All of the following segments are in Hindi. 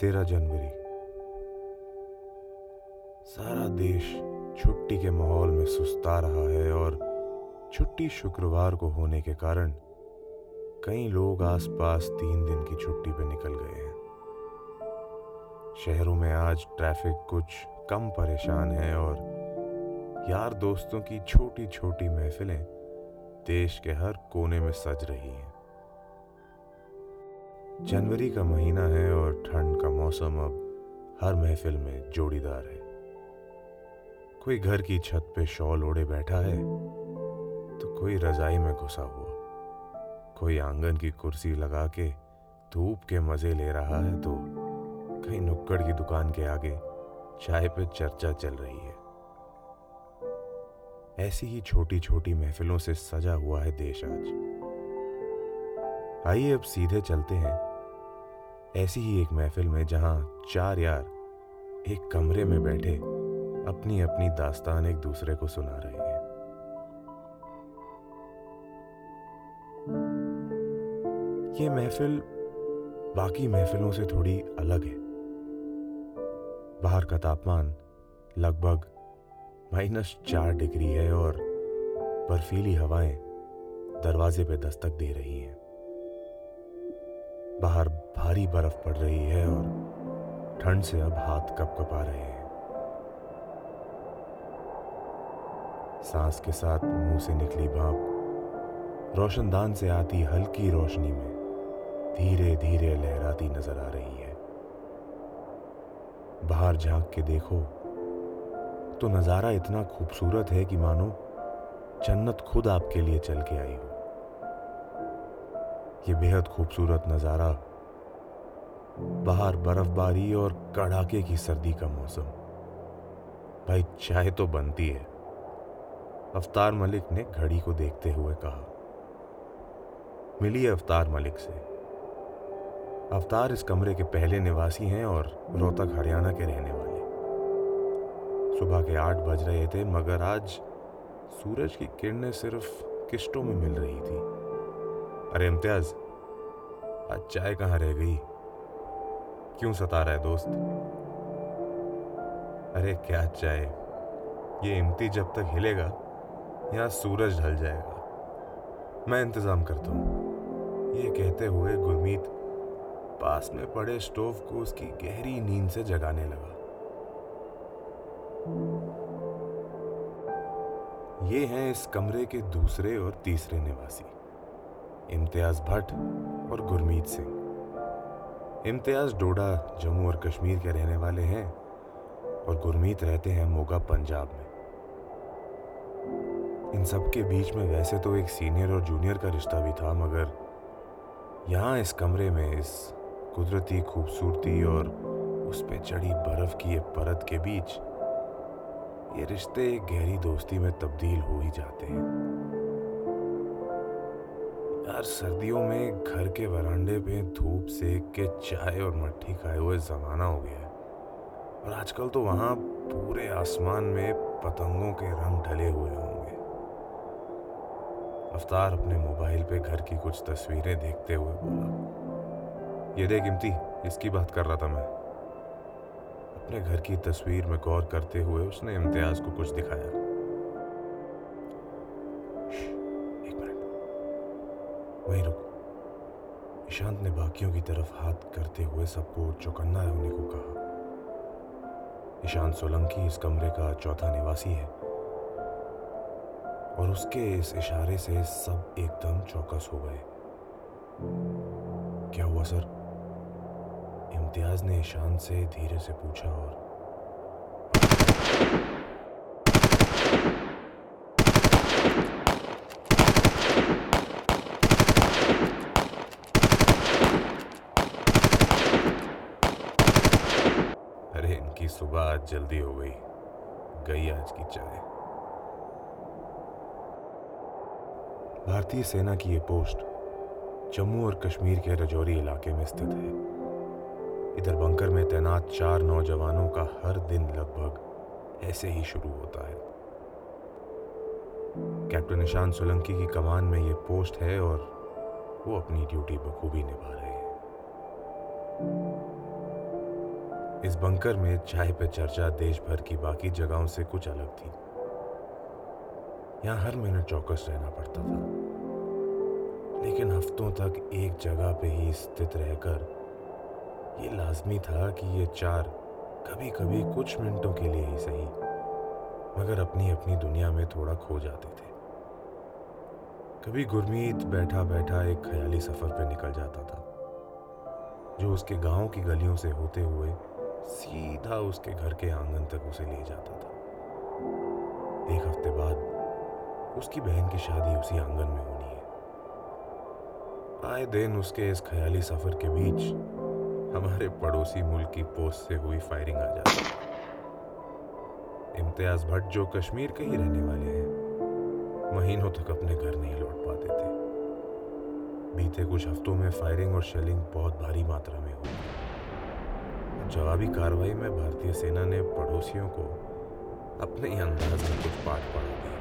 तेरह जनवरी। सारा देश छुट्टी के माहौल में सुस्ता रहा है और छुट्टी शुक्रवार को होने के कारण कई लोग आसपास तीन दिन की छुट्टी पे निकल गए हैं। शहरों में आज ट्रैफ़िक कुछ कम परेशान है और यार दोस्तों की छोटी छोटी महफिलें देश के हर कोने में सज रही हैं। जनवरी का महीना है और ठंड का मौसम अब हर महफिल में जोड़ीदार है। कोई घर की छत पे शॉल ओढ़े बैठा है तो कोई रजाई में घुसा हुआ। कोई आँगन की कुर्सी लगा के धूप के मज़े ले रहा है तो कहीं नुक्कड़ की दुकान के आगे चाय पे चर्चा चल रही है। ऐसी ही छोटी छोटी महफिलों से सजा हुआ है देश आज। आइए अब सीधे चलते हैं ऐसी ही एक महफिल में जहाँ चार यार एक कमरे में बैठे अपनी अपनी दास्तान एक दूसरे को सुना रहे हैं। ये महफिल बाकी महफिलों से थोड़ी अलग है। बाहर का तापमान लगभग माइनस चार डिग्री है और बर्फीली हवाएँ दरवाजे पे दस्तक दे रही हैं। बाहर भारी बर्फ़ पड़ रही है और ठंड से अब हाथ कप कपा रहे हैं। सांस के साथ मुँह से निकली भाप रोशनदान से आती हल्की रोशनी में धीरे धीरे लहराती नज़र आ रही है। बाहर झाँक के देखो तो नज़ारा इतना खूबसूरत है कि मानो जन्नत खुद आपके लिए चल के आई हो। ये बेहद खूबसूरत नज़ारा बाहर बर्फबारी और कड़ाके की सर्दी का मौसम। भाई, चाय तो बनती है। अवतार मलिक ने घड़ी को देखते हुए कहा मिली अवतार मलिक से। अवतार इस कमरे के पहले निवासी हैं और रोहतक, हरियाणा के रहने वाले। सुबह के आठ बज रहे थे, मगर आज सूरज की किरणें सिर्फ़ किश्तों में मिल रही थी। अरे इम्तियाज़, आज चाय कहाँ रह गई? क्यों सता रहा है दोस्त? अरे क्या चाय? ये इम्ती जब तक हिलेगा, यहाँ सूरज ढल जाएगा। मैं इंतज़ाम करता हूँ। ये कहते हुए गुरमीत पास में पड़े स्टोव को उसकी गहरी नींद से जगाने लगा। ये हैं इस कमरे के दूसरे और तीसरे निवासी। इम्तियाज़ भट्ट और गुरमीत सिंह। इम्तियाज़ डोडा जम्मू और कश्मीर के रहने वाले हैं और गुरमीत रहते हैं मोगा, पंजाब में। इन सब के बीच में वैसे तो एक सीनियर और जूनियर का रिश्ता भी था, मगर यहाँ इस कमरे में इस कुदरती, खूबसूरती और उस पे चढ़ी बर्फ़ की ये परत के बीच ये रिश्ते गहरी दोस्ती में तब्दील हो ही जाते हैं। यार, सर्दियों में घर के वरांडे पे धूप, सेक के चाय और मट्ठी खाए हुए जमाना हो गया है। और आजकल तो वहाँ पूरे आसमान में पतंगों के रंग ढले हुए होंगे। अवतार अपने मोबाइल पे घर की कुछ तस्वीरें देखते हुए बोला, ये देख इम्ती, इसकी बात कर रहा था मैं। अपने घर की तस्वीर में गौर करते हुए उसने इम्तियाज़ को कुछ दिखाया। वहीं रुक। ईशांत ने बाकियों की तरफ़ हाथ करते हुए सबको चौकन्ना होने को कहा। ईशांत सोलंकी इस कमरे का चौथा निवासी है। और उसके इस इशारे से सब एकदम चौकस हो गए। क्या हुआ, सर? इम्तियाज़ ने ईशान से धीरे से पूछा और अरे इनकी सुबह आज जल्दी हो गई। गई आज की चाय। भारतीय सेना की ये पोस्ट जम्मू और कश्मीर के रजौरी इलाके में स्थित है। इधर बंकर में तैनात चार नौजवानों का हर दिन लगभग ऐसे ही शुरू होता है। कैप्टन निशान सोलंकी की कमान में ये पोस्ट है और वो अपनी ड्यूटी बखूबी निभा रहे हैं। इस बंकर में चाय पे चर्चा देश भर की बाकी जगहों से कुछ अलग थी। यहाँ हर मिनट चौकस रहना पड़ता था। लेकिन हफ्तों तक एक जगह पे ही स्थित रहकर ये लाजमी था कि ये चार कभी कभी कुछ मिनटों के लिए ही सही, मगर अपनी अपनी दुनिया में थोड़ा खो जाते थे। कभी गुरमीत बैठा बैठा एक ख्याली सफ़र पे निकल जाता था, जो उसके गाँव की गलियों से होते हुए सीधा उसके घर के आँगन तक उसे ले जाता था। एक हफ़्ते बाद उसकी बहन की शादी उसी आँगन में होनी है। आए दिन उसके इस ख्याली सफ़र के बीच हमारे पड़ोसी मुल्क की पोस्ट से हुई फायरिंग आ जाती इम्तियाज़ भट्ट जो कश्मीर के ही रहने वाले हैं, महीनों तक अपने घर नहीं लौट पाते थे। बीते कुछ हफ्तों में फायरिंग और शेलिंग बहुत भारी मात्रा में हुई। जवाबी कार्रवाई में भारतीय सेना ने पड़ोसियों को अपने ही अंदाज में कुछ पाठ पढ़ा दिए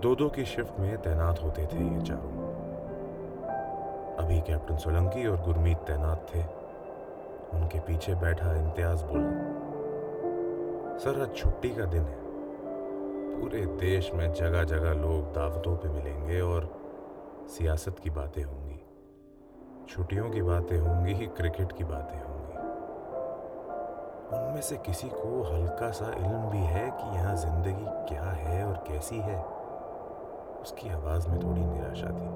दो। दो की शिफ्ट में तैनात होते थे ये चारों। अभी कैप्टन सोलंकी और गुरमीत तैनात थे। उनके पीछे बैठा इम्तियाज़ बोला, सर, आज छुट्टी का दिन है। पूरे देश में जगह जगह लोग दावतों पे मिलेंगे और सियासत की बातें होंगी। छुट्टियों की बातें होंगी ही, क्रिकेट की बातें होंगी। उनमें से किसी को हल्का सा इल्म भी है कि यहाँ ज़िंदगी क्या है और कैसी है। उसकी आवाज़ में थोड़ी निराशा थी।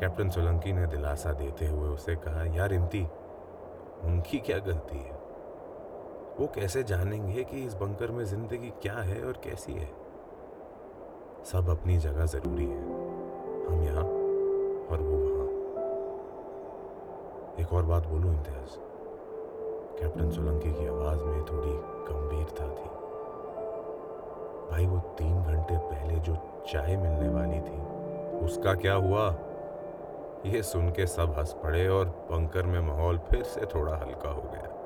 कैप्टन सोलंकी ने दिलासा देते हुए उसे कहा, यार इम्ती, उनकी क्या गलती है? वो कैसे जानेंगे कि इस बंकर में ज़िंदगी क्या है और कैसी है? सब अपनी जगह ज़रूरी है। हम यहाँ और वो वहाँ। एक और बात बोलूँ, इम्तियाज़। कैप्टन सोलंकी की आवाज़ में थोड़ी गंभीरता थी। भाई, वो तीन घंटे पहले जो चाय मिलने वाली थी, उसका क्या हुआ? ये सुन के सब हंस पड़े और बंकर में माहौल फिर से थोड़ा हल्का हो गया।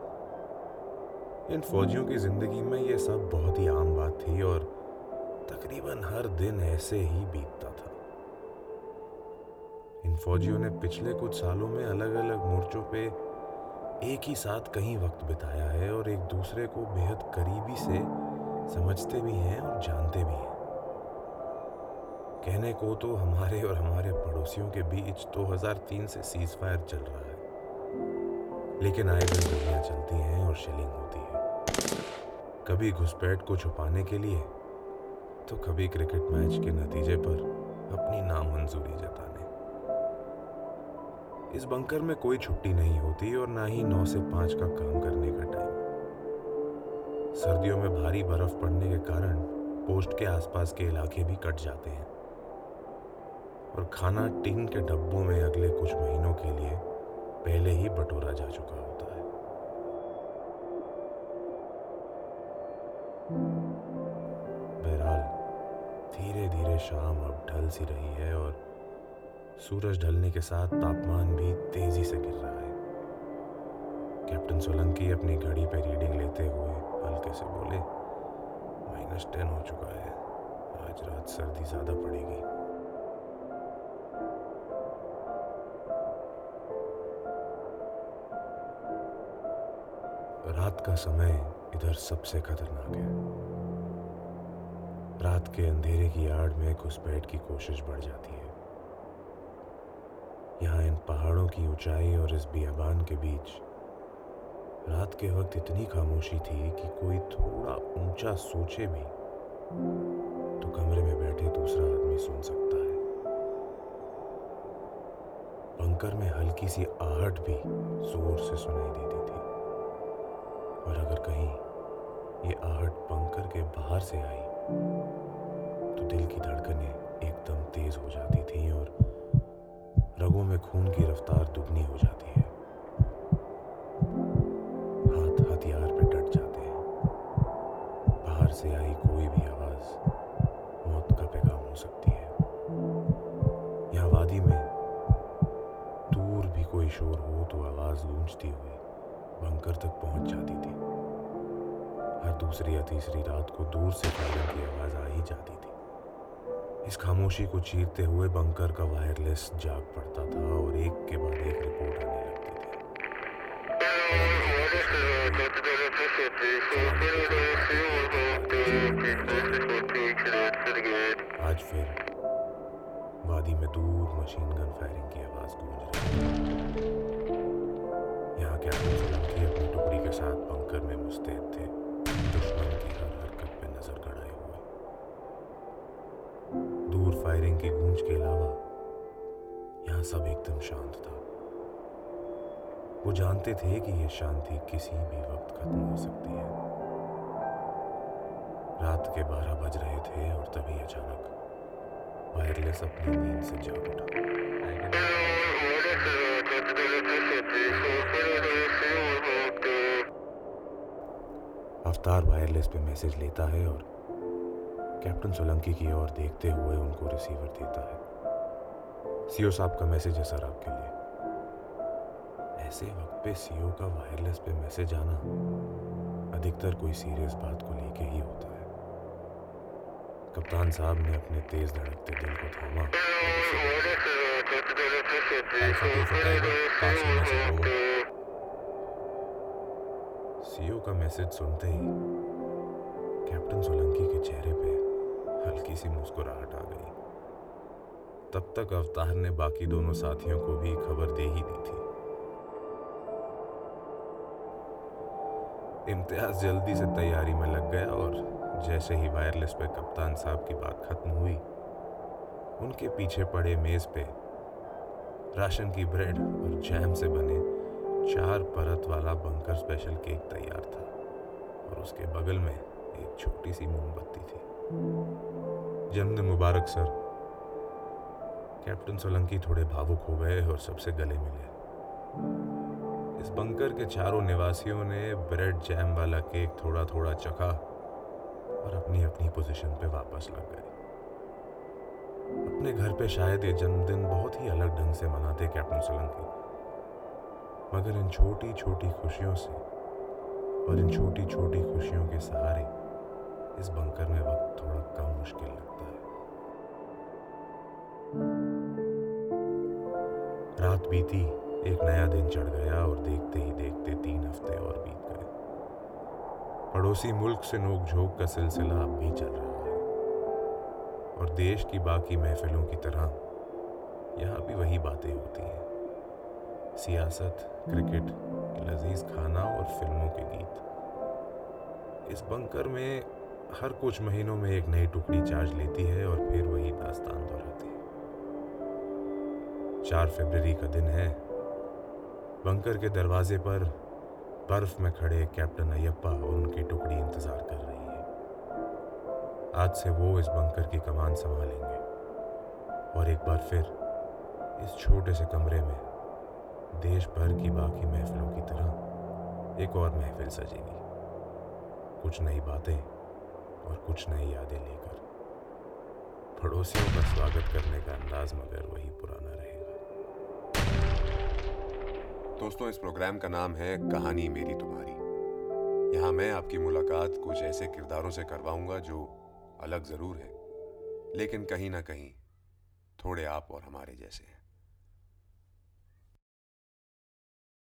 इन फौजियों की ज़िंदगी में ये सब बहुत ही आम बात थी और तकरीबन हर दिन ऐसे ही बीतता इन फौजियों ने पिछले कुछ सालों में अलग अलग मोर्चों पे एक ही साथ कहीं वक्त बिताया है और एक दूसरे को बेहद करीबी से समझते भी हैं और जानते भी हैं। कहने को तो हमारे और हमारे पड़ोसियों के बीच 2003 से सीज फायर चल रहा है। लेकिन आए दिन गोलियाँ चलती हैं और शेलिंग होती है। कभी घुसपैठ को छुपाने के लिए तो कभी क्रिकेट मैच के नतीजे पर अपनी नामंजूरी जताने इस बंकर में कोई छुट्टी नहीं होती और ना ही नौ से पाँच का काम करने का टाइम सर्दियों में भारी बर्फ़ पड़ने के कारण पोस्ट के आसपास के इलाके भी कट जाते हैं। और खाना टीन के डब्बों में अगले कुछ महीनों के लिए पहले ही बटोरा जा चुका होता है। बहरहाल धीरे धीरे शाम अब ढल सी रही है और सूरज ढलने के साथ तापमान भी तेज़ी से गिर रहा है। कैप्टन सोलंकी अपनी घड़ी पर रीडिंग लेते हुए हल्के से बोले, माइनस टेन हो चुका है। आज रात सर्दी ज़्यादा पड़ेगी। रात का समय इधर सबसे खतरनाक है। रात के अंधेरे की आड़ में घुसपैठ की कोशिश बढ़ जाती है। यहाँ इन पहाड़ों की ऊंचाई और इस बियाबान के बीच। रात के वक्त इतनी खामोशी थी कि कोई थोड़ा ऊँचा सोचे भी तो कमरे में बैठे दूसरा आदमी सुन सकता है। बंकर में हल्की सी आहट भी ज़ोर से सुनाई देती थी। और अगर कहीं ये आहट बंकर के बाहर से आई तो दिल की धड़कनें एकदम तेज हो जाती थी में खून की रफ्तार दुगनी हो जाती है। हाथ हथियार पे डट जाते हैं। बाहर से आई कोई भी आवाज़ मौत का पैगाम हो सकती है। यहाँ वादी में दूर भी कोई शोर हो तो आवाज़ गूंजती हुई बंकर तक पहुँच जाती थी। हर दूसरी या तीसरी रात को दूर से फायरिंग की आवाज़ आ ही जाती थी। इस खामोशी को चीरते हुए बंकर का वायरलेस जाग पड़ता था और एक के बाद एक रिपोर्ट आने लगती थी। आज फिर वादी में दूर मशीन गन फायरिंग की आवाज़ गूंज रही यहाँ कैप्टन सोलंकी अपनी टुकड़ी के साथ बंकर में मुस्तैद थे। फायरिंग की गूंज के अलावा, यहाँ सब एकदम शांत था। वो जानते थे कि यह शांति किसी भी वक्त खत्म हो सकती है। रात के बारह बज रहे थे और तभी अचानक वायरलेस अपनी नींद से जाग उठा। अवतार वायरलेस पे मैसेज लेता है और कैप्टन सोलंकी की ओर देखते हुए उनको रिसीवर देता है। सीओ साहब का मैसेज है सर आपके लिए। ऐसे वक्त पे सीओ का वायरलेस पे मैसेज आना अधिकतर कोई सीरियस बात को लेके ही होता है। कप्तान साहब ने अपने तेज धड़कते दिल को थामा सीओ का मैसेज सुनते ही कैप्टन सोलंकी के चेहरे पे हल्की सी मुस्कुराहट आ गई। तब तक अवतार ने बाकी दोनों साथियों को भी खबर दे ही दी थी। इम्तियाज़ जल्दी से तैयारी में लग गया और जैसे ही वायरलेस पे कप्तान साहब की बात खत्म हुई, उनके पीछे पड़े मेज पे राशन की ब्रेड और जैम से बने चार परत वाला बंकर स्पेशल केक तैयार था और उसके बगल में एक छोटी सी मोमबत्ती थी। जन्मदिन मुबारक, सर। कैप्टन सोलंकी थोड़े भावुक हो गए और सबसे गले मिले। इस बंकर के चारों निवासियों ने ब्रेड जैम वाला केक थोड़ा थोड़ा चखा और अपनी अपनी पोजीशन पे वापस लग गए। अपने घर पे शायद ये जन्मदिन बहुत ही अलग ढंग से मनाते कैप्टन सोलंकी। मगर इन छोटी छोटी खुशियों से और इन छोटी छोटी खुशियों के सहारे इस बंकर में वक्त थोड़ा कम मुश्किल लगता है। रात बीती, एक नया दिन चढ़ गया और देखते ही देखते तीन हफ़्ते और बीत गए। पड़ोसी मुल्क से नोकझोंक का सिलसिला अब भी चल रहा है। और देश की बाकी महफिलों की तरह, यहाँ भी वही बातें होती हैं। सियासत, क्रिकेट, लजीज खाना और फ़िल्मों के गीत। इस बंकर में हर कुछ महीनों में एक नई टुकड़ी चार्ज लेती है और फिर वही दास्तान दोहराती है। चार फरवरी का दिन है। बंकर के दरवाजे पर बर्फ़ में खड़े कैप्टन अयप्पा और उनकी टुकड़ी इंतज़ार कर रही है। आज से वो इस बंकर की कमान संभालेंगे। और एक बार फिर इस छोटे से कमरे में देश भर की बाकी महफिलों की तरह एक और महफिल सजेगी। कुछ नई बातें और कुछ नई यादें लेकर। पड़ोसियों का स्वागत करने का अंदाज मगर वही पुराना रहेगा। दोस्तों, इस प्रोग्राम का नाम है कहानी मेरी तुम्हारी। यहाँ मैं आपकी मुलाकात कुछ ऐसे किरदारों से करवाऊँगा जो अलग ज़रूर है, लेकिन कहीं ना कहीं थोड़े आप और हमारे जैसे हैं।